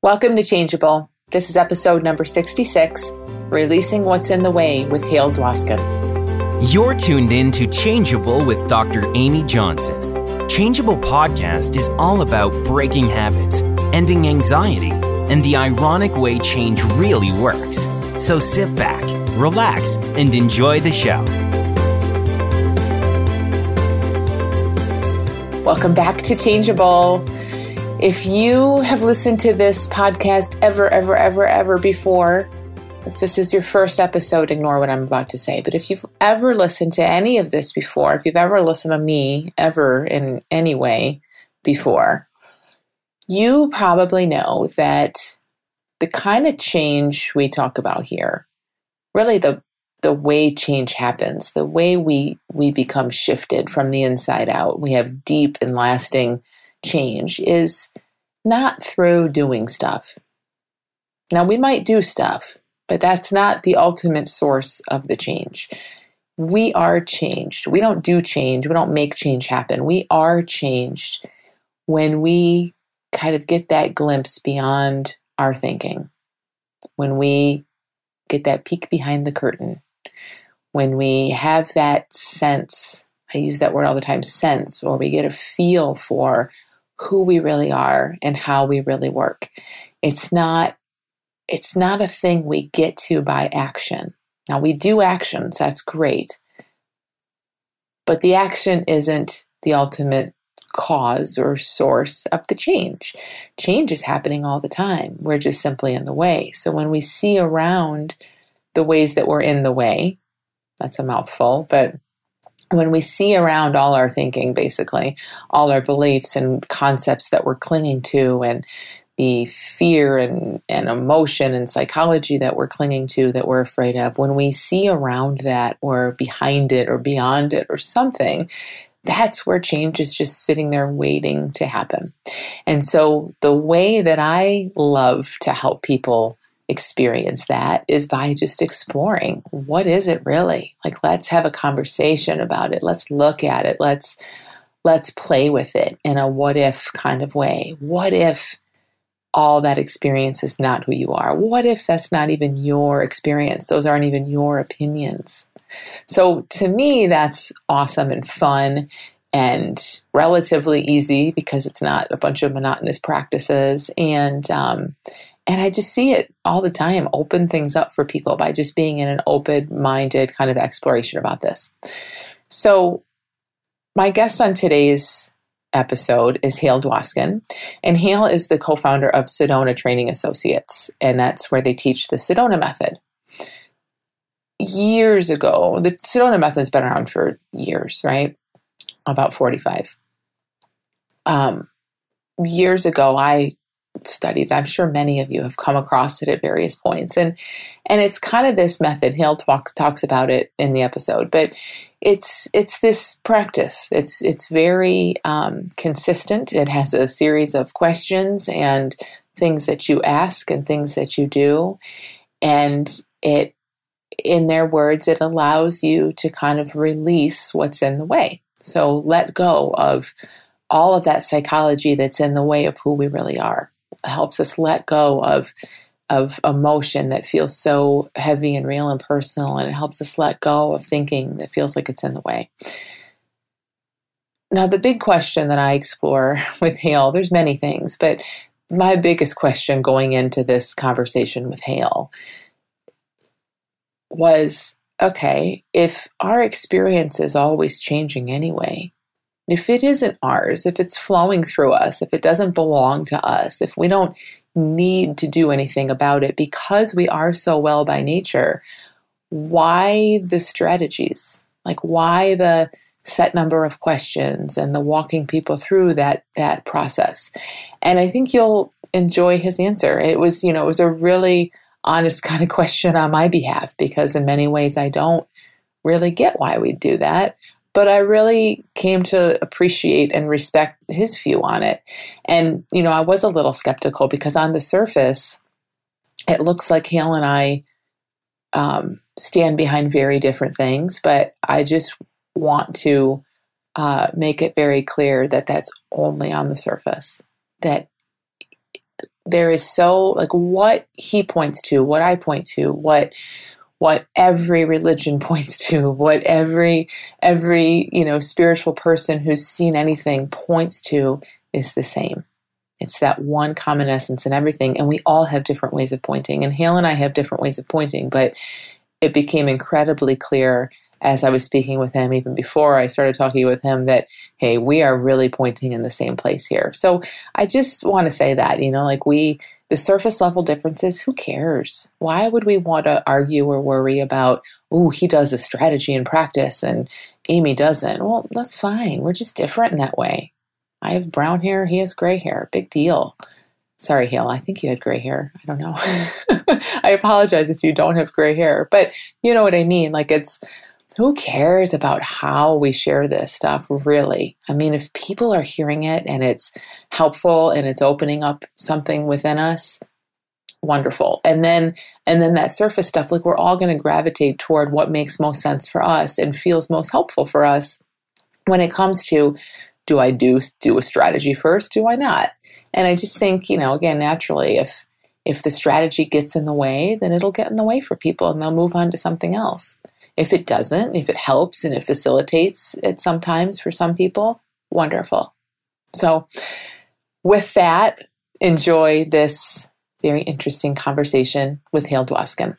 Welcome to Changeable. This is episode number 66 Releasing What's in the Way with Hale Dwoskin. You're tuned in to Changeable with Dr. Amy Johnson. Changeable podcast is all about breaking habits, ending anxiety, and the ironic way change really works. So sit back, relax, and enjoy the show. Welcome back to Changeable. If you have listened to this podcast ever, ever, ever, ever before, if this is your first episode, ignore what I'm about to say. But if you've ever listened to any of this before, if you've ever listened to me ever in any way before, you probably know that the kind of change we talk about here, really the the way change happens, the way we we become shifted from the inside out, we have deep and lasting change is not through doing stuff. Now we might do stuff, but that's not the ultimate source of the change. We are changed. We don't do change. We don't make change happen. We are changed when we kind of get that glimpse beyond our thinking. When we get that peek behind the curtain when we have that sense, I use that word all the time, sense, or we get a feel for who we really are and how we really work. It's not it's not a thing we get to by action. Now we do actions, that's great. But the action isn't the ultimate cause or source of the change. Change is happening all the time. We're just simply in the way. So when we see around the ways that we're in the way, that's a mouthful, but when we see around all our thinking, basically, all our beliefs and concepts that we're clinging to, and the fear and, and emotion and psychology that we're clinging to, that we're afraid of, when we see around that or behind it or beyond it or something, that's where change is just sitting there waiting to happen. And so, the way that I love to help people experience that is by just exploring what is it really? Like let's have a conversation about it. Let's look at it. Let's let's play with it in a what if kind of way. What if all that experience is not who you are? What if that's not even your experience? Those aren't even your opinions. So to me that's awesome and fun and relatively easy because it's not a bunch of monotonous practices and um, and I just see it all the time open things up for people by just being in an open minded kind of exploration about this. So, my guest on today's episode is Hale Dwoskin, and Hale is the co founder of Sedona Training Associates, and that's where they teach the Sedona method. Years ago, the Sedona method's been around for years, right? About 45. Um, years ago, I studied. I'm sure many of you have come across it at various points, and and it's kind of this method. Hale talks talks about it in the episode, but it's it's this practice. It's it's very um, consistent. It has a series of questions and things that you ask and things that you do, and it in their words, it allows you to kind of release what's in the way. So let go of all of that psychology that's in the way of who we really are helps us let go of of emotion that feels so heavy and real and personal, and it helps us let go of thinking that feels like it's in the way. Now, the big question that I explore with Hale, there's many things, but my biggest question going into this conversation with Hale was okay, if our experience is always changing anyway, if it isn't ours, if it's flowing through us, if it doesn't belong to us, if we don't need to do anything about it because we are so well by nature, why the strategies? Like why the set number of questions and the walking people through that that process? And I think you'll enjoy his answer. It was, you know, it was a really honest kind of question on my behalf because in many ways I don't really get why we do that but I really came to appreciate and respect his view on it. And, you know, I was a little skeptical because on the surface, it looks like Hale and I um, stand behind very different things, but I just want to uh, make it very clear that that's only on the surface. That there is so like what he points to, what I point to, what what every religion points to, what every every, you know, spiritual person who's seen anything points to is the same. It's that one common essence in everything. And we all have different ways of pointing. And Hale and I have different ways of pointing, but it became incredibly clear as I was speaking with him, even before I started talking with him, that, hey, we are really pointing in the same place here. So I just want to say that, you know, like we, the surface level differences, who cares? Why would we want to argue or worry about, oh, he does a strategy in practice and Amy doesn't? Well, that's fine. We're just different in that way. I have brown hair, he has gray hair. Big deal. Sorry, Hale, I think you had gray hair. I don't know. I apologize if you don't have gray hair, but you know what I mean. Like, it's who cares about how we share this stuff, really? I mean, if people are hearing it and it's helpful and it's opening up something within us, wonderful and then and then that surface stuff like we're all going to gravitate toward what makes most sense for us and feels most helpful for us when it comes to do I do do a strategy first? Do I not? And I just think, you know, again, naturally, if if the strategy gets in the way, then it'll get in the way for people and they'll move on to something else. If it doesn't, if it helps and it facilitates it sometimes for some people, wonderful. So, with that, enjoy this very interesting conversation with Hale Dwoskin.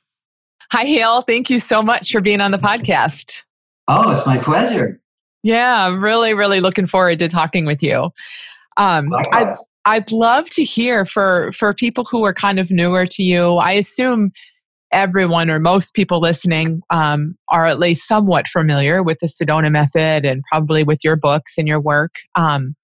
Hi, Hale. Thank you so much for being on the podcast. Oh, it's my pleasure. Yeah, I'm really, really looking forward to talking with you. Um, I'd, I'd love to hear for for people who are kind of newer to you. I assume everyone or most people listening um, are at least somewhat familiar with the Sedona method and probably with your books and your work. Um,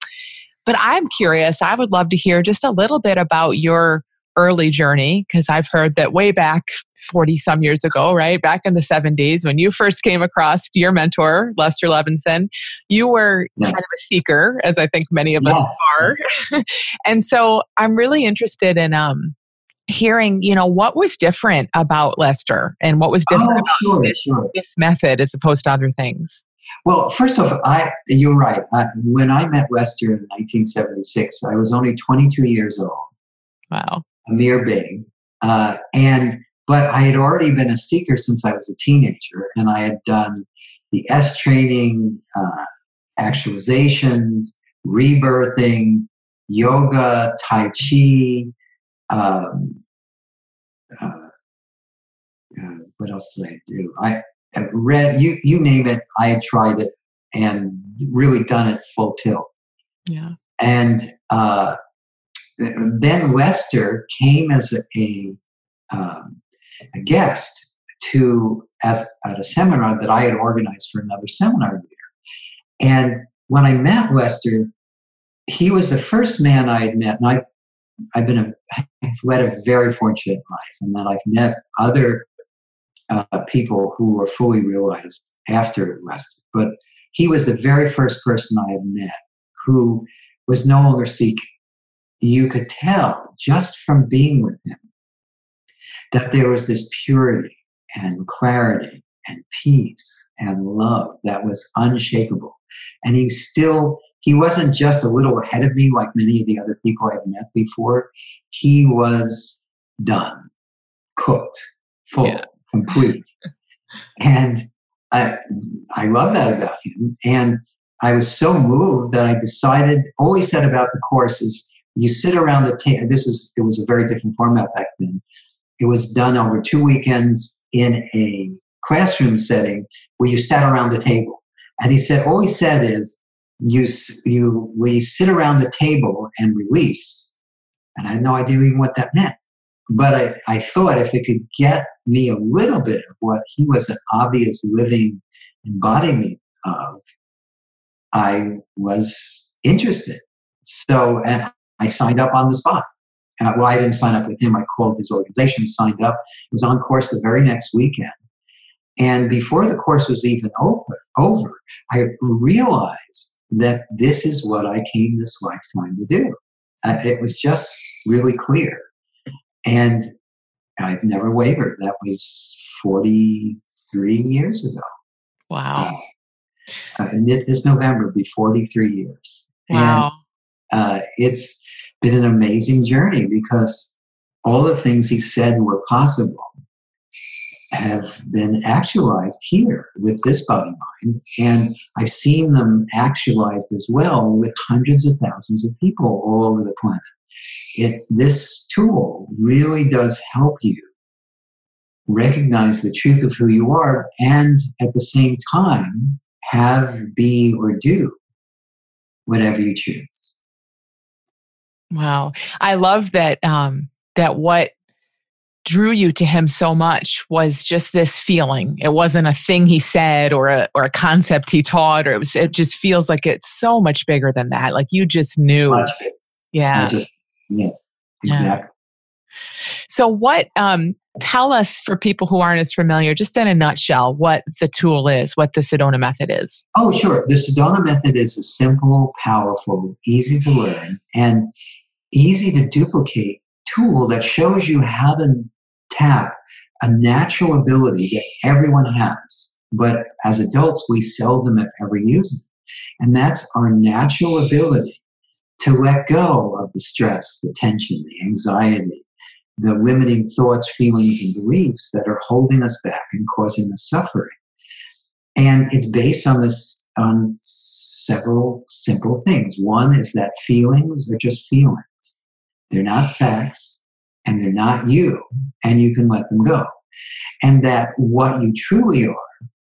but I'm curious. I would love to hear just a little bit about your early journey because I've heard that way back 40 some years ago, right? Back in the 70s, when you first came across your mentor, Lester Levinson, you were yeah. kind of a seeker, as I think many of yes. us are. and so I'm really interested in um, hearing, you know, what was different about Lester and what was different oh, about sure, this, sure. this, method as opposed to other things? Well, first off, I you're right. I, when I met Lester in 1976, I was only 22 years old. Wow a mere babe. Uh, and but I had already been a seeker since I was a teenager, and I had done the est training, uh, actualizations, rebirthing, yoga, Tai Chi. Um, uh, uh, what else did I do? I, I read you you name it. I had tried it and really done it full tilt. Yeah. And uh, then Lester came as a, a, um, a guest to as at a seminar that I had organized for another seminar leader. And when I met Lester, he was the first man I had met, and I, I've been a, I've led a very fortunate life, and that I've met other uh, people who were fully realized after Lester. But he was the very first person I had met who was no longer seeking you could tell just from being with him that there was this purity and clarity and peace and love that was unshakable. And he still, he wasn't just a little ahead of me like many of the other people I've met before. He was done, cooked, full, yeah. complete. and I, I love that about him. And I was so moved that I decided, all he said about the course is you sit around the table. This is it was a very different format back then. It was done over two weekends in a classroom setting where you sat around the table. And he said, all he said is, you you we sit around the table and release. And I had no idea even what that meant. But I, I thought if it could get me a little bit of what he was an obvious living embodiment of, I was interested. So, and I signed up on the spot. Uh, well, I didn't sign up with him. I called his organization, signed up. It was on course the very next weekend. And before the course was even over, over, I realized that this is what I came this lifetime to do. Uh, it was just really clear. And I've never wavered. That was 43 years ago. Wow. Uh, this November will be 43 years. Wow. And uh, it's been an amazing journey because all the things he said were possible have been actualized here with this body mind. And I've seen them actualized as well with hundreds of thousands of people all over the planet. It, this tool really does help you recognize the truth of who you are and at the same time have, be, or do whatever you choose. Wow. I love that um, that what drew you to him so much was just this feeling. It wasn't a thing he said or a or a concept he taught, or it was. It just feels like it's so much bigger than that. Like you just knew. Yeah. just yes, exactly. Yeah. So, what? Um, tell us for people who aren't as familiar, just in a nutshell, what the tool is, what the Sedona method is. Oh, sure. The Sedona method is a simple, powerful, easy to learn, and easy to duplicate tool that shows you how to tap a natural ability that everyone has, but as adults, we seldom have ever use it. And that's our natural ability to let go of the stress, the tension, the anxiety, the limiting thoughts, feelings, and beliefs that are holding us back and causing us suffering. And it's based on this on several simple things. One is that feelings are just feelings. They're not facts and they're not you, and you can let them go. And that what you truly are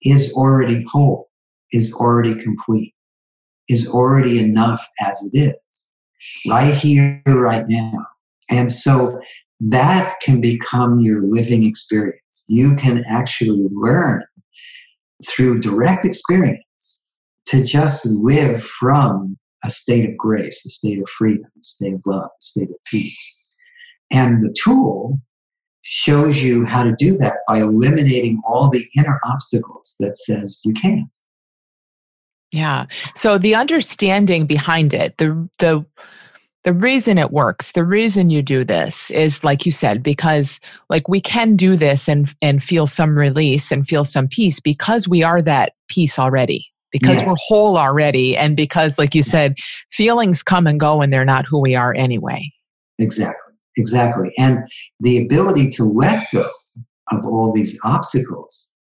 is already whole, is already complete, is already enough as it is, right here, right now. And so that can become your living experience. You can actually learn through direct experience to just live from a state of grace, a state of freedom, a state of love, a state of peace. And the tool shows you how to do that by eliminating all the inner obstacles that says you can't. Yeah. So the understanding behind it, the the the reason it works, the reason you do this is like you said because like we can do this and and feel some release and feel some peace because we are that peace already. Because yes. we're whole already and because like you said feelings come and go and they're not who we are anyway. Exactly. Exactly. And the ability to let go of all these obstacles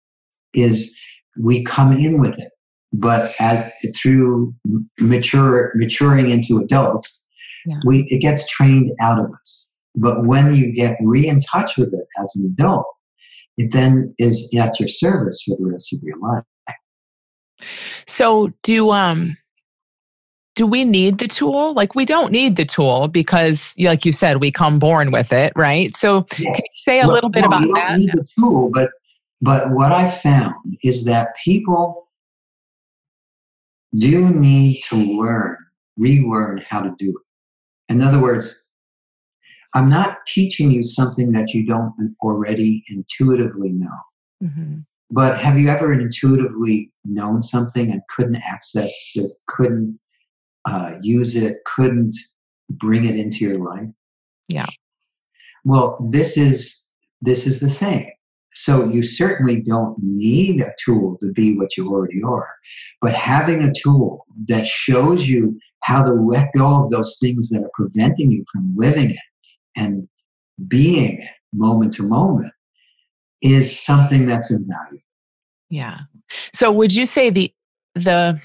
is we come in with it. But as, through mature, maturing into adults, yeah. we, it gets trained out of us. But when you get re in touch with it as an adult, it then is at your service for the rest of your life. So, do um, do we need the tool? Like, we don't need the tool because, like you said, we come born with it, right? So, yes. say a well, little bit no, about you that? Don't need the tool, but but what I found is that people do need to learn, relearn how to do it. In other words, I'm not teaching you something that you don't already intuitively know. Mm-hmm. But have you ever intuitively known something and couldn't access it, couldn't uh, use it, couldn't bring it into your life. Yeah. Well, this is this is the same. So you certainly don't need a tool to be what you already are, but having a tool that shows you how to let go of those things that are preventing you from living it and being it moment to moment is something that's invaluable. Yeah. So would you say the the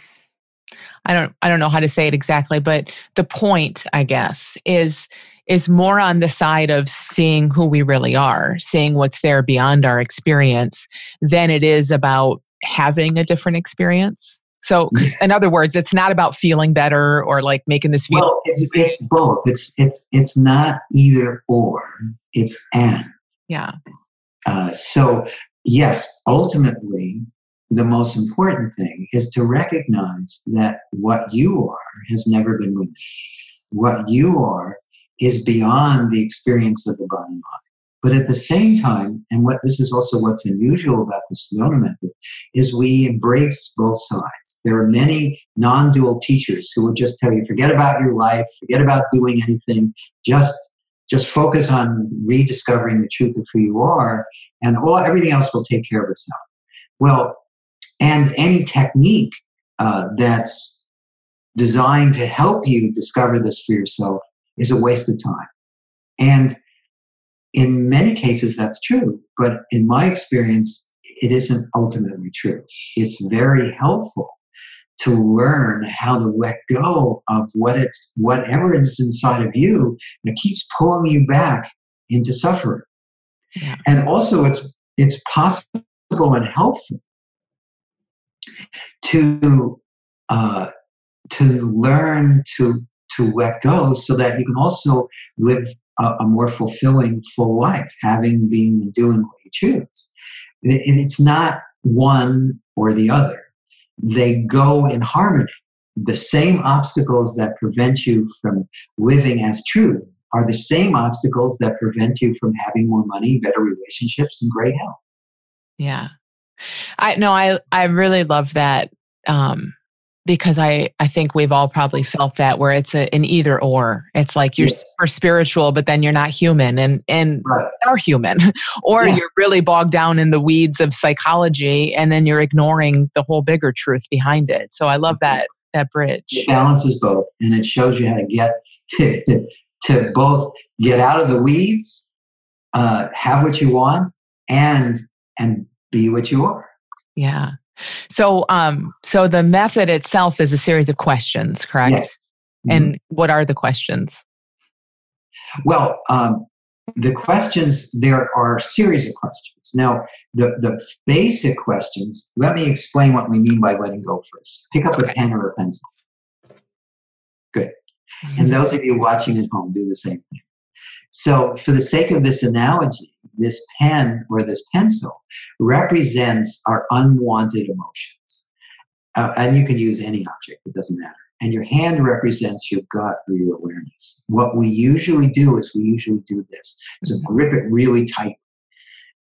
I don't I don't know how to say it exactly, but the point, I guess, is is more on the side of seeing who we really are, seeing what's there beyond our experience than it is about having a different experience. So, in other words, it's not about feeling better or like making this feel. Well, it's, it's both. It's it's it's not either or. It's and. Yeah. Uh, so yes, ultimately, the most important thing is to recognize that what you are has never been with you. What you are is beyond the experience of the body mind. But at the same time, and what this is also what's unusual about the Sedona method, is we embrace both sides. There are many non-dual teachers who will just tell you, forget about your life, forget about doing anything, just just focus on rediscovering the truth of who you are, and all everything else will take care of itself. Well, and any technique uh, that's designed to help you discover this for yourself is a waste of time. And in many cases, that's true. But in my experience, it isn't ultimately true. It's very helpful to learn how to let go of what it's whatever is inside of you that keeps pulling you back into suffering. Yeah. And also it's it's possible and helpful to uh, to learn to to let go so that you can also live a, a more fulfilling full life having been doing what you choose it, it's not one or the other they go in harmony. The same obstacles that prevent you from living as true are the same obstacles that prevent you from having more money, better relationships, and great health. Yeah. I no, I I really love that. Um, because I, I think we've all probably felt that where it's a, an either or. It's like you're super spiritual, but then you're not human and, and right. are human. or yeah. you're really bogged down in the weeds of psychology and then you're ignoring the whole bigger truth behind it. So I love that that bridge. It balances both and it shows you how to get to, to both get out of the weeds, uh, have what you want, and and be what you are. Yeah. So, um, so the method itself is a series of questions, correct? Yes. Mm-hmm. And what are the questions? Well, um, the questions there are a series of questions. Now, the the basic questions. Let me explain what we mean by letting go first. Pick up okay. a pen or a pencil. Good. And those of you watching at home, do the same thing. So, for the sake of this analogy, this pen or this pencil represents our unwanted emotions. Uh, and you can use any object, it doesn't matter. And your hand represents your gut or your awareness. What we usually do is we usually do this. So grip it really tight.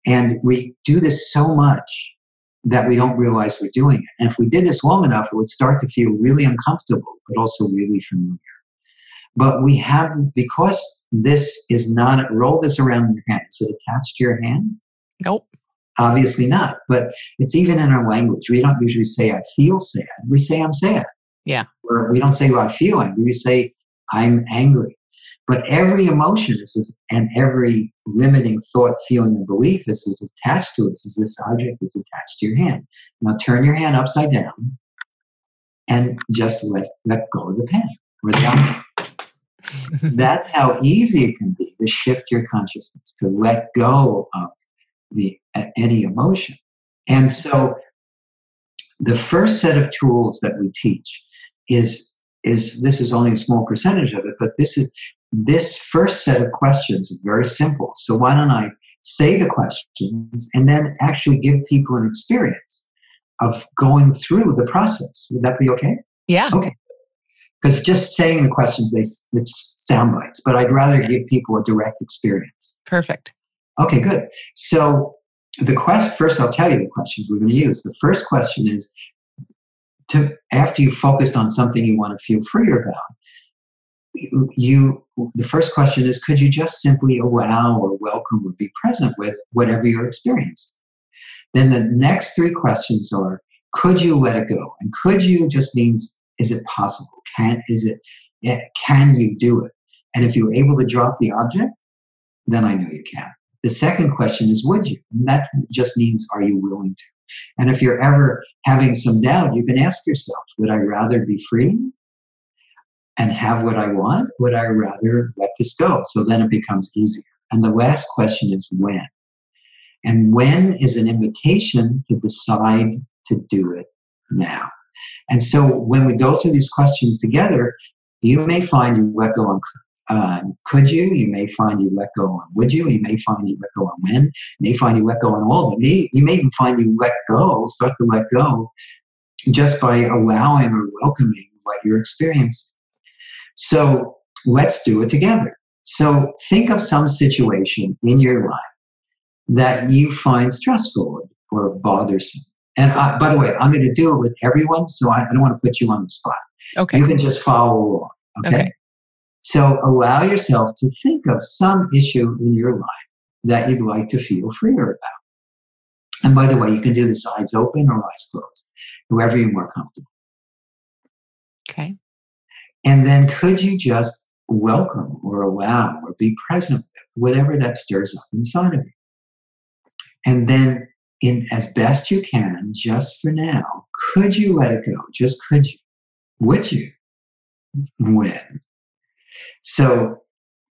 And we do this so much that we don't realize we're doing it. And if we did this long enough, it would start to feel really uncomfortable, but also really familiar. But we have, because this is not, roll this around in your hand. Is it attached to your hand? Nope. Obviously not. But it's even in our language. We don't usually say, I feel sad. We say, I'm sad. Yeah. Or we don't say, well, I feel angry. We say, I'm angry. But every emotion is, and every limiting thought, feeling, and belief is, is attached to us, is this object is attached to your hand. Now turn your hand upside down and just let, let go of the pen or the object. That's how easy it can be to shift your consciousness, to let go of the uh, any emotion. And so the first set of tools that we teach is is this is only a small percentage of it, but this is this first set of questions is very simple. So why don't I say the questions and then actually give people an experience of going through the process? Would that be okay? Yeah. Okay because just saying the questions they it's sound bites but i'd rather give people a direct experience. Perfect. Okay good. So the quest first i'll tell you the questions we're going to use. The first question is to after you've focused on something you want to feel freer about you the first question is could you just simply allow or welcome or be present with whatever you're experiencing then the next three questions are could you let it go? And could you just means is it possible? Can is it? Eh, can you do it? And if you're able to drop the object, then I know you can. The second question is, would you? And that just means, are you willing to? And if you're ever having some doubt, you can ask yourself, would I rather be free and have what I want? Would I rather let this go? So then it becomes easier. And the last question is when. And when is an invitation to decide to do it now. And so when we go through these questions together, you may find you let go on uh, could you? You may find you let go on would you? You may find you let go on when. You may find you let go on all. You may even find you let go, start to let go just by allowing or welcoming what you're experiencing. So let's do it together. So think of some situation in your life that you find stressful or bothersome. And I, by the way, I'm going to do it with everyone, so I, I, don't want to put you on the spot. Okay. You can just follow along. Okay? okay. So allow yourself to think of some issue in your life that you'd like to feel freer about. And by the way, you can do this eyes open or eyes closed, whoever you're more comfortable. Okay. And then could you just welcome or allow or be present with whatever that stirs up inside of you. And then, in as best you can, just for now, could you let it go? Just could you? Would you? When? So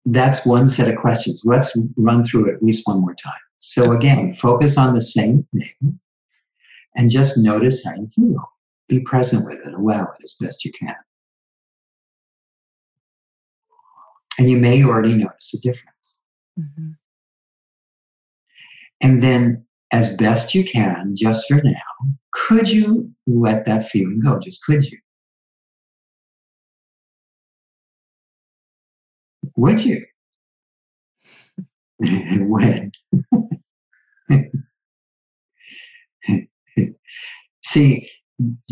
that's one set of questions. Let's run through it at least one more time. So again, focus on the same thing and just notice how you feel. Be present with it, allow it as best you can. And you may already notice a difference. Mm-hmm. And then, as best you can, just for now, could you let that feeling go? Just could you? Would you? when? See,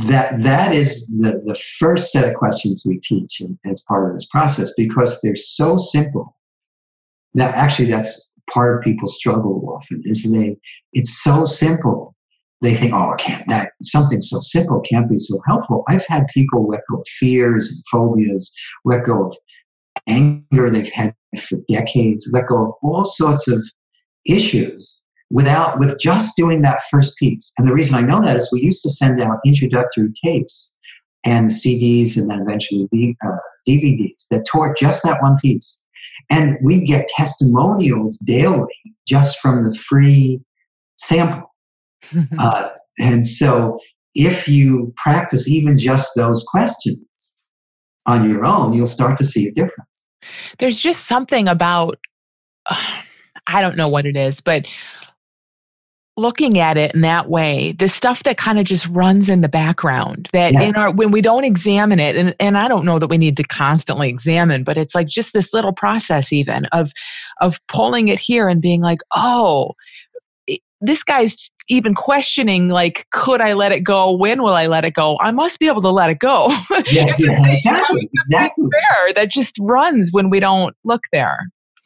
that that is the, the first set of questions we teach as part of this process because they're so simple that actually that's part of people's struggle often is they it's so simple they think oh can't that something so simple can't be so helpful i've had people let go of fears and phobias let go of anger they've had for decades let go of all sorts of issues without with just doing that first piece. And the reason I know that is we used to send out introductory tapes and CDs and then eventually uh, DVDs that taught just that one piece. And we'd get testimonials daily just from the free sample. uh, and so if you practice even just those questions on your own, you'll start to see a difference. There's just something about, uh, I don't know what it is, but looking at it in that way the stuff that kind of just runs in the background that yeah. in our when we don't examine it and, and i don't know that we need to constantly examine but it's like just this little process even of of pulling it here and being like oh this guy's even questioning like could i let it go? When will i let it go? I must be able to let it go. Yeah, yeah exactly exactly. there that just runs when we don't look there.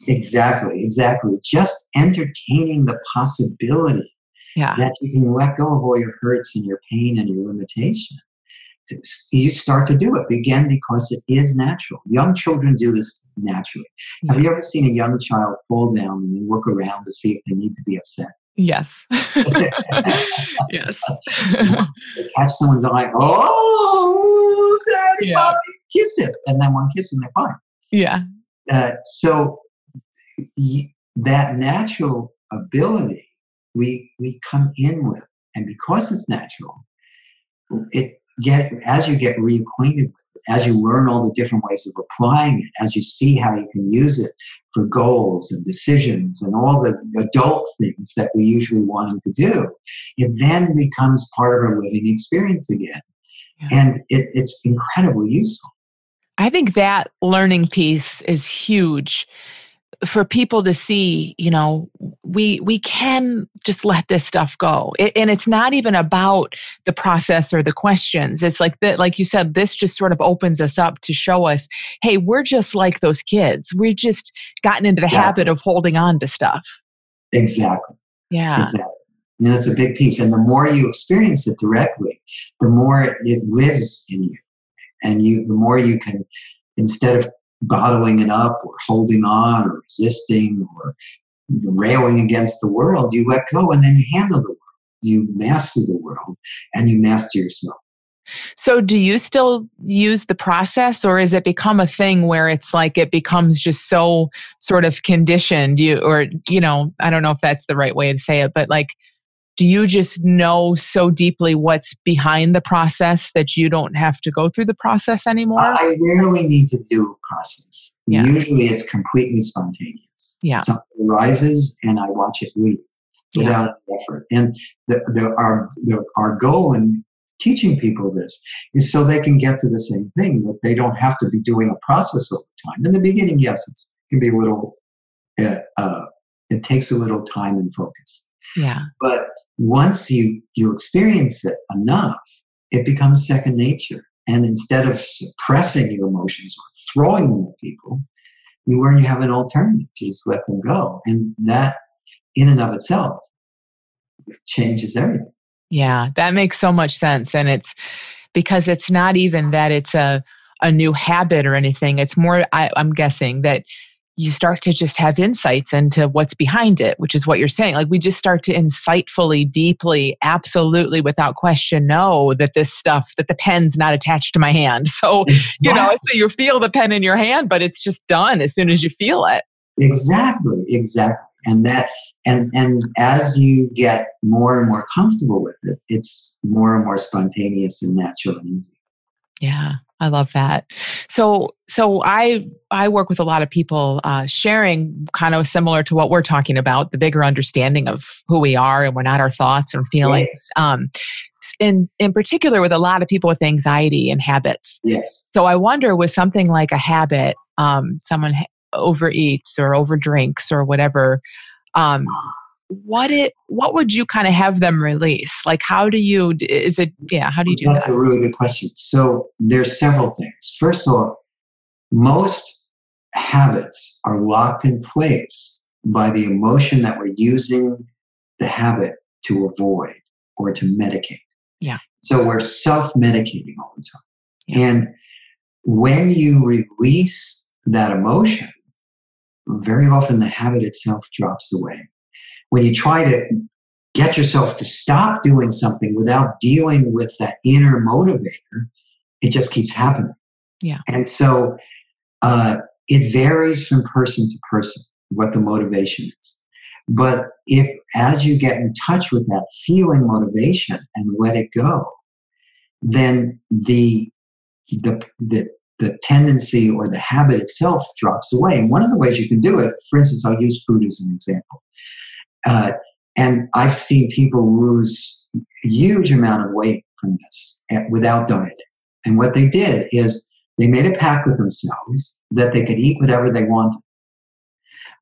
Exactly exactly. Just entertaining the possibility yeah. that you can let go of all your hurts and your pain and your limitation. You start to do it again because it is natural. Young children do this naturally. Yeah. Have you ever seen a young child fall down and look around to see if they need to be upset? Yes. yes. they catch someone's eye, oh, daddy, yeah. mommy, kiss it. And then one kiss and they're fine. Yeah. Uh, so that natural ability we we come in with, and because it's natural, it get as you get reacquainted with it, as you learn all the different ways of applying it, as you see how you can use it for goals and decisions and all the adult things that we usually want to do, it then becomes part of our living experience again. Yeah. And it, it's incredibly useful. I think that learning piece is huge for people to see you know we we can just let this stuff go. It, and it's not even about the process or the questions. It's like that like you said this just sort of opens us up to show us hey we're just like those kids. We've just gotten into the exactly. habit of holding on to stuff. Exactly. Yeah. Exactly. And that's a big piece. And the more you experience it directly the more it lives in you. And you the more you can instead of bottling it up or holding on or resisting or railing against the world, you let go and then you handle the world. You master the world and you master yourself. So, do you still use the process, or is it become a thing where it's like it becomes just so sort of conditioned? You, or you know, I don't know if that's the right way to say it, but like, do you just know so deeply what's behind the process that you don't have to go through the process anymore? I rarely need to do a process. Yeah. Usually it's completely spontaneous. Yeah. Something arises and I watch it leave without yeah. effort. And the, the, our, the, our goal in teaching people this is so they can get to the same thing, that they don't have to be doing a process all the time. In the beginning, yes, it can be a little, uh, uh, it takes a little time and focus. Yeah. But once you you experience it enough, it becomes second nature. And instead of suppressing your emotions or throwing them at people, you learn you have an alternative to just let them go. And that in and of itself changes everything. Yeah, that makes so much sense. And it's because it's not even that it's a a new habit or anything. It's more, I, I'm guessing that you start to just have insights into what's behind it, which is what you're saying. Like we just start to insightfully, deeply, absolutely without question know that this stuff, that the pen's not attached to my hand. So, you know, so you feel the pen in your hand, but it's just done as soon as you feel it. Exactly, exactly. And that and and as you get more and more comfortable with it, it's more and more spontaneous and natural and easy. Yeah. I love that. So, so I I work with a lot of people uh, sharing kind of similar to what we're talking about, the bigger understanding of who we are and we're not our thoughts and feelings. Yes. Um, in in particular, with a lot of people with anxiety and habits. Yes. So I wonder, with something like a habit, um, someone overeats or overdrinks or whatever. Um, what it what would you kind of have them release? Like how do you is it yeah how do you do that? that's a really good question. So there's several things. First of all most habits are locked in place by the emotion that we're using the habit to avoid or to medicate. Yeah. So we're self-medicating all the time. Yeah. and when you release that emotion very often the habit itself drops away when you try to get yourself to stop doing something without dealing with that inner motivator, it just keeps happening. Yeah. And so uh, it varies from person to person what the motivation is. But if as you get in touch with that feeling motivation and let it go, then the the the the tendency or the habit itself drops away. And one of the ways you can do it, for instance, I'll use food as an example. Uh, and I've seen people lose a huge amount of weight from this at, without dieting. And what they did is they made a pact with themselves that they could eat whatever they wanted.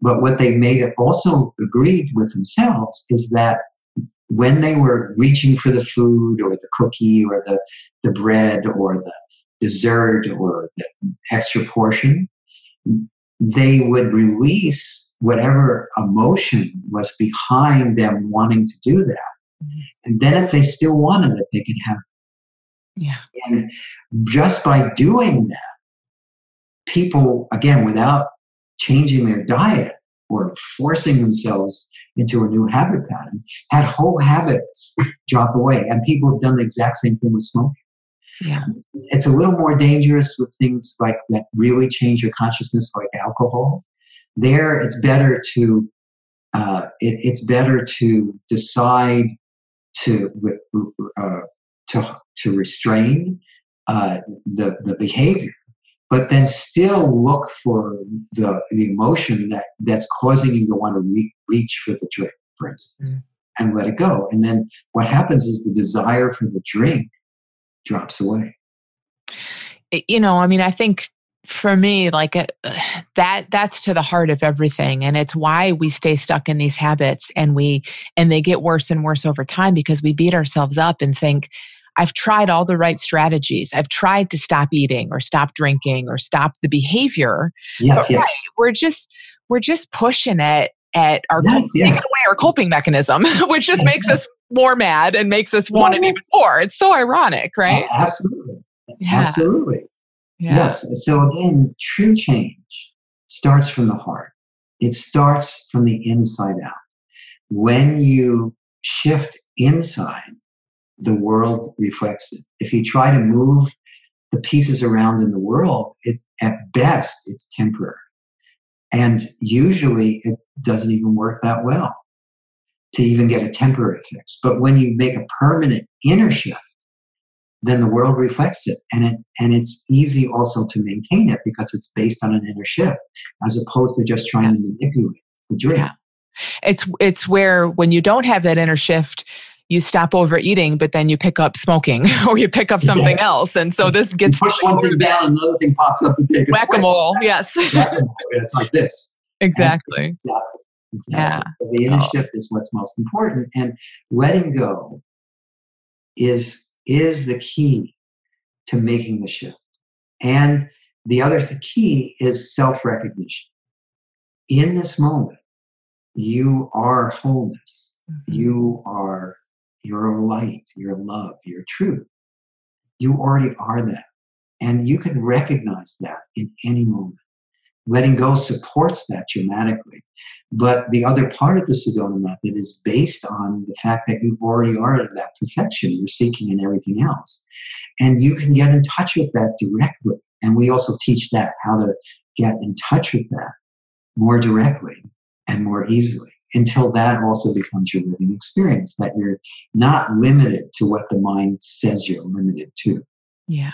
But what they made also agreed with themselves is that when they were reaching for the food or the cookie or the, the bread or the dessert or the extra portion, they would release whatever emotion was behind them wanting to do that. Mm-hmm. And then if they still wanted it, they could have it. Yeah. And just by doing that, people, again, without changing their diet or forcing themselves into a new habit pattern, had whole habits drop away. And people have done the exact same thing with smoking. Yeah. It's a little more dangerous with things like that really change your consciousness, like alcohol. There, it's better to uh, it, it's better to decide to uh, to to restrain uh, the the behavior, but then still look for the the emotion that that's causing you to want to re- reach for the drink, for instance, mm. and let it go. And then what happens is the desire for the drink drops away. You know, I mean, I think for me like uh, that that's to the heart of everything and it's why we stay stuck in these habits and we and they get worse and worse over time because we beat ourselves up and think I've tried all the right strategies. I've tried to stop eating or stop drinking or stop the behavior. Yes, yes. Right, we're just we're just pushing it at our yes, yes. away our coping mechanism, which just makes us more mad and makes us want it even more. It's so ironic, right? Absolutely. Yeah. Absolutely. Yes. So again, true change starts from the heart. It starts from the inside out. When you shift inside, the world reflects it. If you try to move the pieces around in the world, it at best it's temporary. And usually it doesn't even work that well to even get a temporary fix. But when you make a permanent inner shift, then the world reflects it. And it and it's easy also to maintain it because it's based on an inner shift as opposed to just trying yes. to manipulate the dream. Yeah. it's it's where when you don't have that inner shift you stop overeating but then you pick up smoking or you pick up something yes. else. And so this gets you push one thing down another thing pops up to take whack-a-mole yes. It's like this. Exactly. And exactly, exactly. yeah. So the inner oh. shift is what's most important. And letting go is is the key to making the shift. And the other th- key is self recognition. In this moment, you are wholeness. Mm-hmm. You are your light, your love, your truth. You already are that. And you can recognize that in any moment. Letting go supports that dramatically. But the other part of the Sedona method is based on the fact that you already are at that perfection you're seeking in everything else. And you can get in touch with that directly. And we also teach that how to get in touch with that more directly and more easily until that also becomes your living experience, that you're not limited to what the mind says you're limited to. Yeah.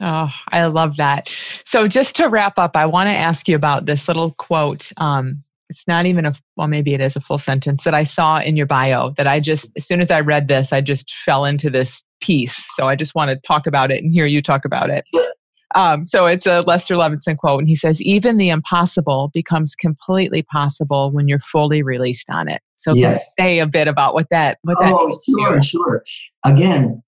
Oh, I love that. So, just to wrap up, I want to ask you about this little quote. Um, it's not even a, well, maybe it is a full sentence that I saw in your bio that I just, as soon as I read this, I just fell into this piece. So, I just want to talk about it and hear you talk about it. Um, so it's a Lester Levenson quote, and he says, "Even the impossible becomes completely possible when you're fully released on it." So yes. say a bit about what that. What that oh, sure, sure. Again,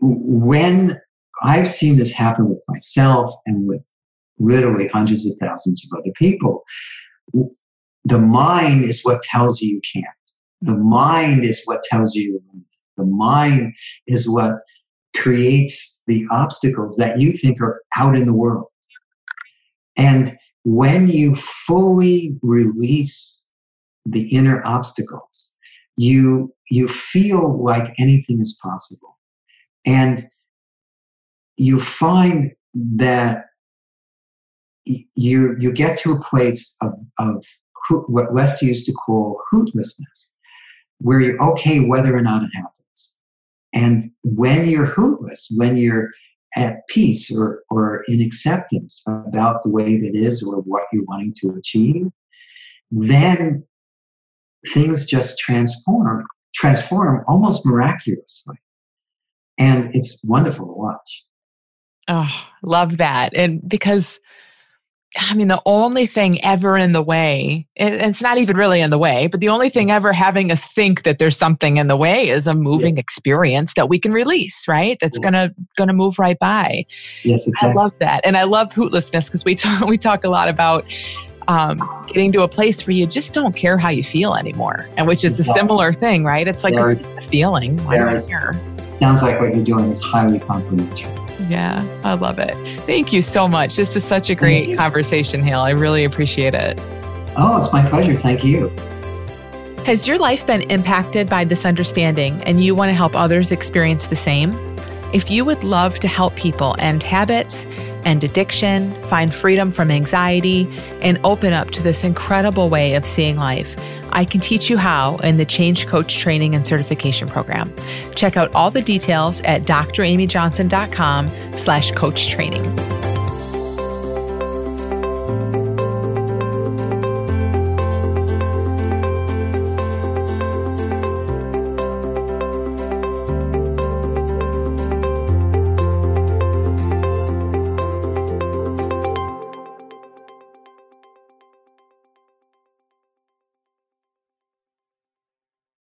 when I've seen this happen with myself and with literally hundreds of thousands of other people, the mind is what tells you you can't. The mm-hmm. mind is what tells you. The mind is what creates the obstacles that you think are out in the world. And when you fully release the inner obstacles, you, you feel like anything is possible. And you find that you, you get to a place of, of what West used to call hootlessness, where you're okay whether or not it happens. And when you're hootless, when you're at peace or, or in acceptance about the way that is or what you're wanting to achieve, then things just transform, transform almost miraculously. And it's wonderful to watch. Oh, love that. And because I mean, the only thing ever in the way, it's not even really in the way, but the only thing ever having us think that there's something in the way is a moving yes. experience that we can release, right? That's gonna gonna move right by. Yes, exactly. I love that, and I love hootlessness because we talk we talk a lot about um, getting to a place where you just don't care how you feel anymore, and which is a similar thing, right? It's like it's just a feeling. Why do I care? Sounds like what you're doing is highly complimentary. Yeah, I love it. Thank you so much. This is such a great conversation, Hale. I really appreciate it. Oh, it's my pleasure. Thank you. Has your life been impacted by this understanding and you want to help others experience the same? If you would love to help people end habits, end addiction, find freedom from anxiety, and open up to this incredible way of seeing life, I can teach you how in the Change Coach Training and Certification Program. Check out all the details at dramyjohnson.com slash coach training.